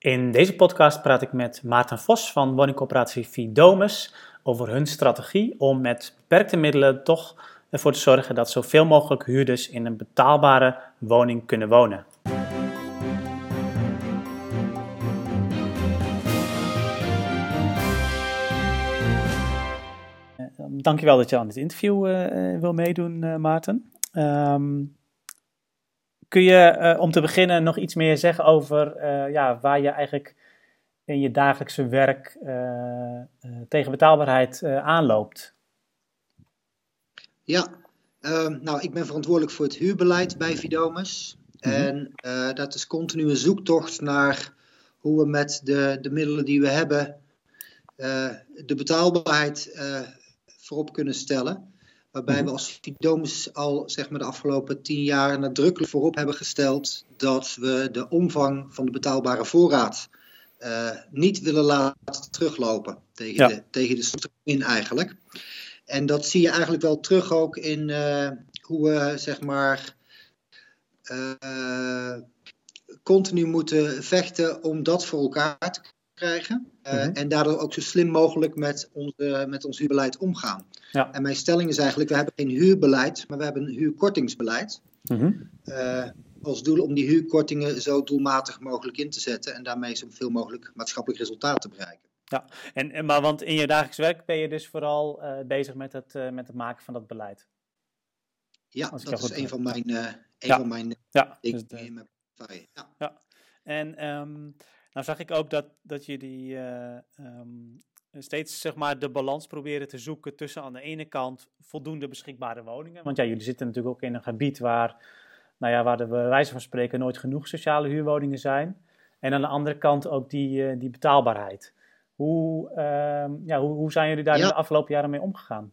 In deze podcast praat ik met Maarten Vos van woningcoöperatie Fidomus over hun strategie om met beperkte middelen toch ervoor te zorgen dat zoveel mogelijk huurders in een betaalbare woning kunnen wonen. Eh, dankjewel dat je aan dit interview uh, wil meedoen, Maarten. Um, kun je om te beginnen nog iets meer zeggen over ja, waar je eigenlijk in je dagelijkse werk tegen betaalbaarheid aanloopt? Ja, ehm, nou, ik ben verantwoordelijk voor het huurbeleid bij Vidomus. Mhm. En dat is continu een zoektocht naar hoe we met de, de middelen die we hebben de betaalbaarheid voorop kunnen stellen. Waarbij we mhm. als Fidomus al zeg maar, de afgelopen tien jaar nadrukkelijk voorop hebben gesteld dat we de omvang van de betaalbare voorraad uh, niet willen laten teruglopen tegen, de, tegen de in eigenlijk. En dat zie je eigenlijk wel terug ook in uh, hoe we zeg maar uh, continu moeten vechten om dat voor elkaar te krijgen. Uh, En daardoor ook zo slim mogelijk met, onze, met ons huurbeleid omgaan. Ja. En mijn stelling is eigenlijk, we hebben geen huurbeleid, maar we hebben een huurkortingsbeleid. Mm uh, als doel om die huurkortingen zo doelmatig mogelijk in te zetten en daarmee zoveel mogelijk maatschappelijk resultaat te bereiken. Ja, en, en, maar want in je dagelijks werk ben je dus vooral uh, bezig met het, met het maken van dat beleid? Ja, dat is een van mijn, een ja. van mijn ja, dingen dus in mijn ja. ja. En um, nou zag ik ook dat, dat jullie uh, um, steeds zeg maar, de balans proberen te zoeken tussen aan de ene kant voldoende beschikbare woningen. Want ja, jullie zitten natuurlijk ook in een gebied waar, nou ja, waar bij wijze van spreken nooit genoeg sociale huurwoningen zijn. En aan de andere kant ook die, uh, die betaalbaarheid. Hoe, uh, ja, hoe, hoe zijn jullie daar ja. in de afgelopen jaren mee omgegaan?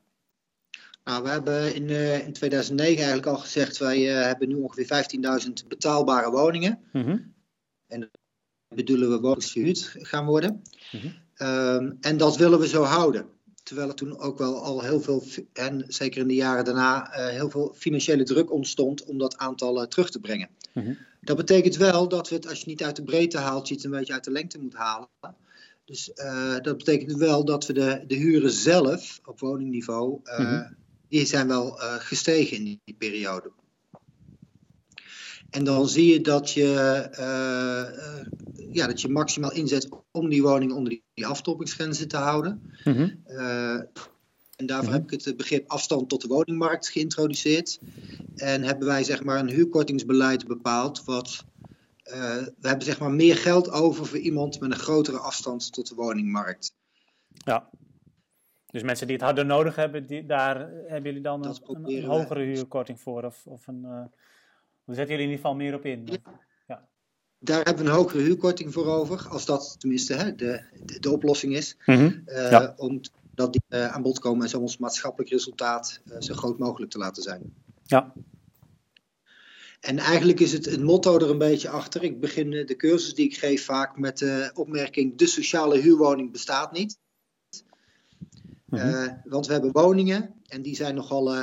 Nou, we hebben in, uh, in 2009 eigenlijk al gezegd, wij hebben nu ongeveer 15.000 betaalbare woningen. Mm -hmm. En bedoelen we woningsverhuurd gaan worden. Mm -hmm. en dat willen we zo houden. Terwijl er toen ook wel al heel veel, en zeker in de jaren daarna, uh, heel veel financiële druk ontstond om dat aantal uh, terug te brengen. Mm -hmm. Dat betekent wel dat we het, als je niet uit de breedte haalt, je het een beetje uit de lengte moet halen. Dus uh, dat betekent wel dat we de, de huren zelf op woningniveau, mm -hmm. die zijn wel gestegen in die, die periode. En dan zie je dat je, uh, ja, dat je maximaal inzet om die woning onder die aftoppingsgrenzen te houden. Mm -hmm. uh, en daarvoor -hmm. heb ik het begrip afstand tot de woningmarkt geïntroduceerd. En hebben wij zeg maar een huurkortingsbeleid bepaald. Wat, we hebben zeg maar meer geld over voor iemand met een grotere afstand tot de woningmarkt. Ja. Dus mensen die het harder nodig hebben, die, daar hebben jullie dan een, een, hogere huurkorting voor? Of, of een, dan zetten jullie in ieder geval meer op in. Ja. Daar hebben we een hogere huurkorting voor over, als dat tenminste hè, de, de, de, oplossing is. Mm -hmm. uh, ja. Omdat die uh, aan bod komen en zo ons maatschappelijk resultaat uh, zo groot mogelijk te laten zijn. Ja. En eigenlijk is het, het motto er een beetje achter. Ik begin de cursus die ik geef vaak met de opmerking: de sociale huurwoning bestaat niet. Mm -hmm. want we hebben woningen en die zijn nogal,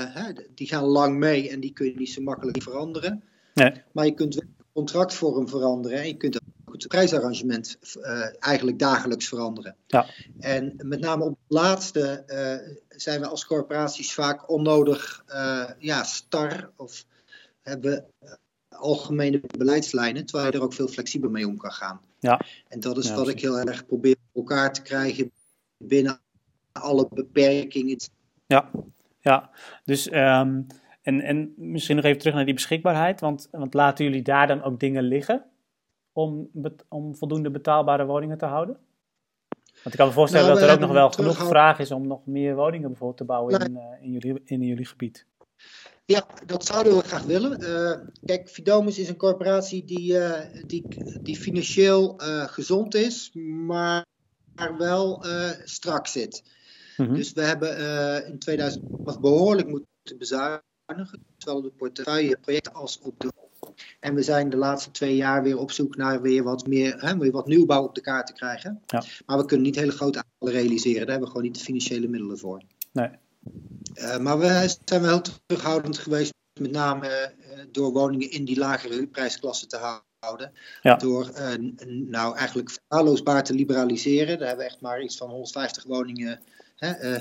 die gaan lang mee en die kun je niet zo makkelijk veranderen. Nee. Maar je kunt contractvorm veranderen en je kunt ook het prijsarrangement uh, eigenlijk dagelijks veranderen. Ja. En met name op het laatste uh, zijn we als corporaties vaak onnodig uh, ja, star of hebben algemene beleidslijnen, terwijl je er ook veel flexibeler mee om kan gaan. Ja. En dat is ja, wat ik heel erg probeer voor elkaar te krijgen binnen alle beperkingen. Ja, ja. dus um, en, en misschien nog even terug naar die beschikbaarheid, want, want laten jullie daar dan ook dingen liggen om, om voldoende betaalbare woningen te houden? Want ik kan me voorstellen nou, dat er ook nog wel genoeg vraag is om nog meer woningen bijvoorbeeld te bouwen in, uh, in, jullie, in jullie gebied. Ja, dat zouden we graag willen. Uh, kijk, Fidomus is een corporatie die, uh, die, die financieel gezond is, maar wel strak zit. Mm -hmm. Dus we hebben in 2000 behoorlijk moeten bezuinigen zowel op de portefeuille projecten als op de. En we zijn de laatste twee jaar weer op zoek naar weer wat meer, hè, weer wat nieuwbouw op de kaart te krijgen. Ja. Maar we kunnen niet hele grote aantallen realiseren. Daar hebben we gewoon niet de financiële middelen voor. Nee. Uh, maar we zijn wel terughoudend geweest, met name uh, door woningen in die lagere prijsklasse te houden. Ja. Door nou eigenlijk verwaarloosbaar te liberaliseren. Daar hebben we echt maar iets van 150 woningen hè,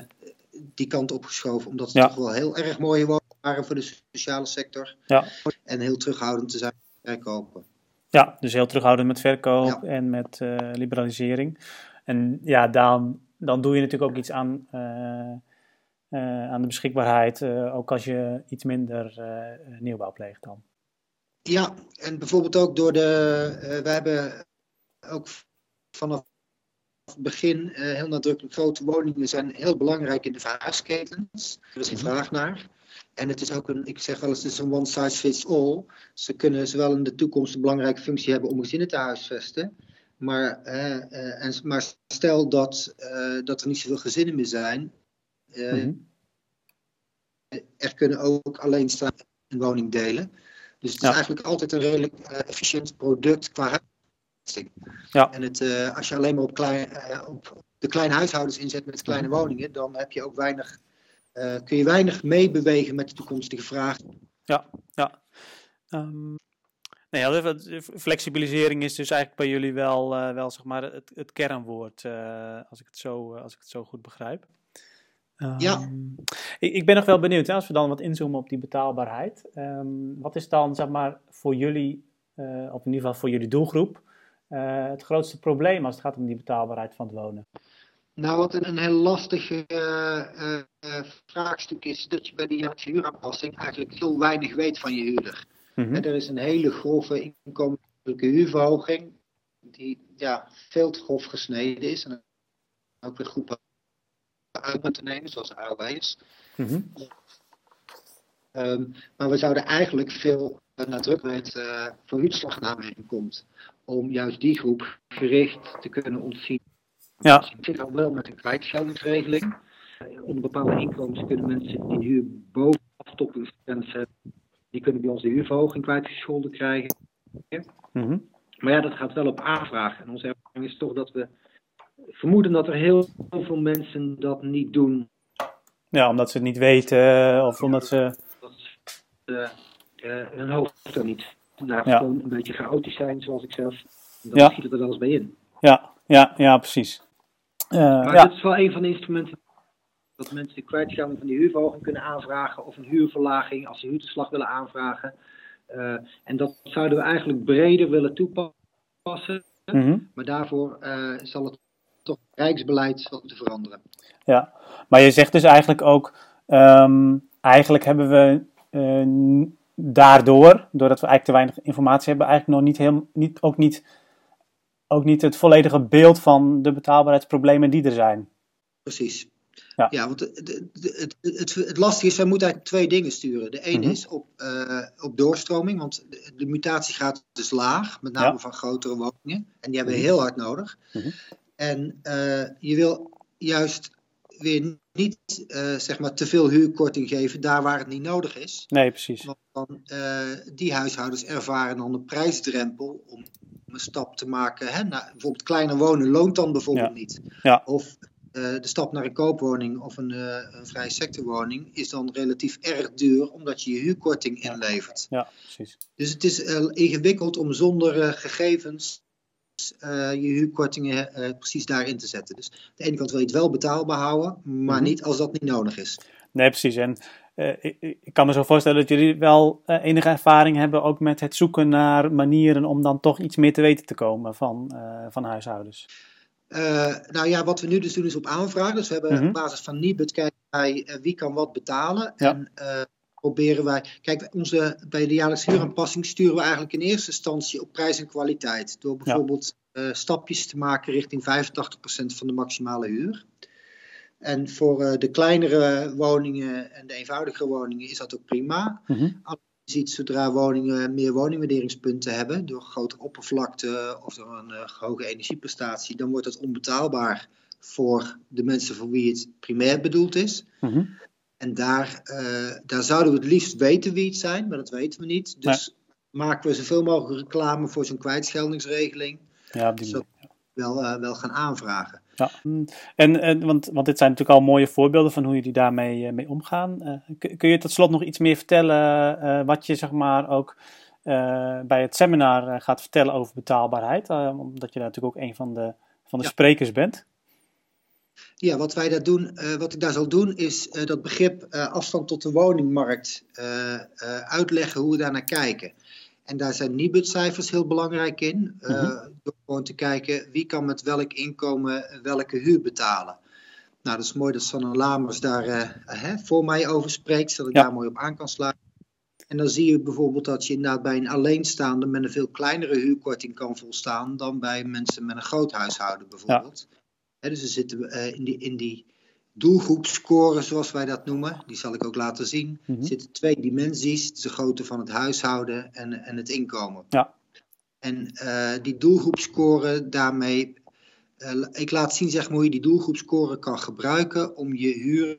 die kant opgeschoven. Omdat het toch wel heel erg mooie woningen waren voor de sociale sector. Ja. En heel terughoudend te zijn met verkopen. Ja, dus heel terughoudend met verkoop en met liberalisering. En ja, dan, dan doe je natuurlijk ook iets aan eh, aan de beschikbaarheid, eh, ook als je iets minder eh, nieuwbouw pleegt dan. Ja, en bijvoorbeeld ook door de. we hebben ook vanaf begin heel nadrukkelijk grote woningen zijn heel belangrijk in de verhuisketens. Er is een mhm. vraag naar. En het is ook een, ik zeg wel eens, het is een one size fits all. Ze kunnen zowel in de toekomst een belangrijke functie hebben om gezinnen te huisvesten. Maar, uh, en, maar stel dat, dat er niet zoveel gezinnen meer zijn, uh, Er kunnen ook staan een woning delen. Dus het is eigenlijk altijd een redelijk efficiënt product qua Ja. En het, uh, als je alleen maar op, klein, uh, op de kleine huishoudens inzet met kleine woningen, dan heb je ook weinig, kun je weinig meebewegen met de toekomstige vraag. Ja, ja. Um, nee, ja, flexibilisering is dus eigenlijk bij jullie wel, wel zeg maar het, het kernwoord, als, ik het zo, als ik het zo goed begrijp ja. Ehm, ik, ik, ben nog wel benieuwd, hè, als we dan wat inzoomen op die betaalbaarheid. Um, wat is dan, zeg maar, voor jullie, uh, of in ieder geval voor jullie doelgroep, uh, het grootste probleem als het gaat om die betaalbaarheid van het wonen? Nou, wat een, een heel lastig uh, vraagstuk is, dat je bij die huuraanpassing eigenlijk heel weinig weet van je huurder. Mm Er is een hele grove inkomstelijke huurverhoging, die ja, veel te grof gesneden is. En ook weer groepen uit te nemen, zoals AOW's. Mm maar we zouden eigenlijk veel nadrukkelijk uh, voor huurslagname komt. Om juist die groep gericht te kunnen ontzien. Ja. Dus ik zit al wel met een kwijtscheldingsregeling. Onder bepaalde inkomens kunnen mensen die huur boven afstoppingsgrens hebben. Die kunnen bij ons de huurverhoging kwijtgescholden krijgen. Mm Maar ja, dat gaat wel op aanvraag. En onze ervaring is toch dat we vermoeden dat er heel veel mensen dat niet doen. Ja, omdat ze het niet weten of omdat ze. Dat uh, uh, hun hoofd er niet. Nou, ja. gewoon een beetje chaotisch zijn, zoals ik zelf. Dan ja. schiet het er wel eens bij in. Ja, ja, ja precies. Uh, maar ja. dit is wel een van de instrumenten dat mensen de kwijtschelding van die huurverhoging kunnen aanvragen of een huurverlaging als ze huurtoeslag willen aanvragen. Uh, en dat zouden we eigenlijk breder willen toepassen. Mm -hmm. Maar daarvoor uh, zal het toch rijksbeleid wat te veranderen. Ja, maar je zegt dus eigenlijk ook, um, eigenlijk hebben we uh, daardoor, doordat we eigenlijk te weinig informatie hebben, eigenlijk nog niet, heel, niet, ook, niet, ook niet het volledige beeld van de betaalbaarheidsproblemen die er zijn. Precies. Ja, ja want het, het, het, het, lastige is, wij moeten eigenlijk twee dingen sturen. De ene mm -hmm. is op, uh, op doorstroming, want de, de, mutatie gaat dus laag, met name ja. van grotere woningen. En die hebben we mhm. heel hard nodig. Mm -hmm. En uh, je wil juist weer niet uh, zeg maar te veel huurkorting geven daar waar het niet nodig is. Nee, precies. Want dan, uh, die huishoudens ervaren dan een prijsdrempel om een stap te maken. Hè? Bijvoorbeeld kleiner wonen loont dan bijvoorbeeld ja. niet. Ja. Of de stap naar een koopwoning of een, een vrije sectorwoning is dan relatief erg duur omdat je je huurkorting inlevert. Ja, precies. Dus het is ingewikkeld om zonder gegevens je huurkortingen uh, precies daarin te zetten. Dus aan de ene kant wil je het wel betaalbaar houden, maar mm -hmm. niet als dat niet nodig is. Nee, precies. En uh, ik, ik, kan me zo voorstellen dat jullie wel enige ervaring hebben ook met het zoeken naar manieren om dan toch iets meer te weten te komen van, van huishoudens. nou ja, wat we nu dus doen is op aanvraag. Dus we hebben mm -hmm. op basis van Nibud kijken wij wie kan wat betalen. Ja. En proberen wij. Kijk, onze, bij de jaarlijkse huuraanpassing sturen we eigenlijk in eerste instantie op prijs en kwaliteit. Door bijvoorbeeld ja. uh, stapjes te maken richting 85% van de maximale huur. En voor uh, de kleinere woningen en de eenvoudigere woningen is dat ook prima. Mm -hmm. Als je ziet, zodra woningen meer woningwaarderingspunten hebben, door grotere oppervlakte of door een uh, hoge energieprestatie, dan wordt het onbetaalbaar voor de mensen voor wie het primair bedoeld is. Mm -hmm. En daar, uh, daar zouden we het liefst weten wie het zijn, maar dat weten we niet. Dus nee. maken we zoveel mogelijk reclame voor zo'n kwijtscheldingsregeling. Ja, op die zodat we wel, uh, wel gaan aanvragen. Ja. En, en, want, want dit zijn natuurlijk al mooie voorbeelden van hoe jullie daarmee uh, mee omgaan. kun, kun je tot slot nog iets meer vertellen wat je zeg maar ook bij het seminar gaat vertellen over betaalbaarheid. omdat je natuurlijk ook een van de, van de sprekers bent. Ja, wat wij daar doen, wat ik daar zal doen, is dat begrip afstand tot de woningmarkt uitleggen hoe we daar naar kijken. En daar zijn Nibud-cijfers heel belangrijk in. Uh, Door gewoon te kijken wie kan met welk inkomen welke huur betalen. Nou, dat is mooi dat Sanne Lamers daar voor mij over spreekt, zodat ik daar mooi op aan kan sluiten. En dan zie je bijvoorbeeld dat je inderdaad bij een alleenstaande met een veel kleinere huurkorting kan volstaan dan bij mensen met een groot huishouden bijvoorbeeld. Ja. Dus we zitten uh, in die, in die doelgroepscore, zoals wij dat noemen. Die zal ik ook laten zien. Mhm. zitten twee dimensies, de grootte van het huishouden en, en het inkomen. Ja. En uh, die doelgroepscore, daarmee, uh, ik laat zien zeg maar, hoe je die doelgroepscore kan gebruiken om je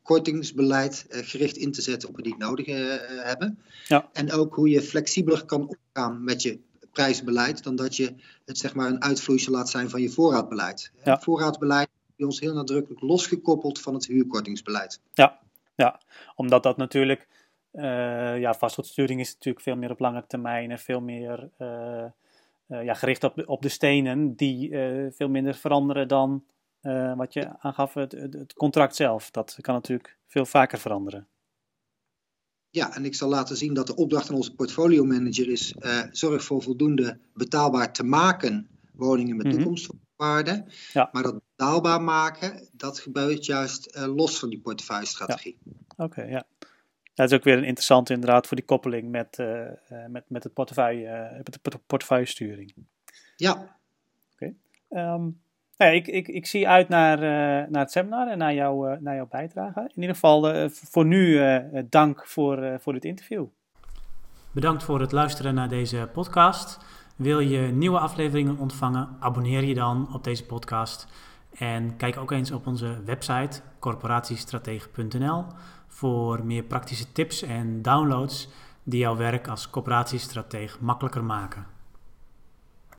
huurkortingsbeleid uh, gericht in te zetten op wat die nodig hebben. Ja. En ook hoe je flexibeler kan omgaan met je prijsbeleid dan dat je het zeg maar een uitvloeisel laat zijn van je voorraadbeleid. Ja. Voorraadbeleid bij ons heel nadrukkelijk losgekoppeld van het huurkortingsbeleid. Ja, ja. omdat dat natuurlijk, uh, ja, vastgoedsturing is natuurlijk veel meer op lange termijn en veel meer uh, uh, ja, gericht op, op de stenen die veel minder veranderen dan wat je aangaf, het, het contract zelf. Dat kan natuurlijk veel vaker veranderen. Ja, en ik zal laten zien dat de opdracht van onze portfolio manager is: zorg voor voldoende betaalbaar te maken woningen met mm toekomstwaarde. Ja. Maar dat betaalbaar maken, dat gebeurt juist uh, los van die portefeuille-strategie. Ja. Oké, ja. Dat is ook weer een interessant inderdaad voor die koppeling met, uh, met, met, het portefeuille, met de portefeuillesturing. Ja. Oké. Okay. Um, nou ja, ik, ik, ik zie uit naar, uh, naar het seminar en naar, jou, naar jouw bijdrage. In ieder geval voor nu dank voor, voor dit interview. Bedankt voor het luisteren naar deze podcast. Wil je nieuwe afleveringen ontvangen? Abonneer je dan op deze podcast. En kijk ook eens op onze website corporatiestratege.nl voor meer praktische tips en downloads die jouw werk als corporatiestratege makkelijker maken.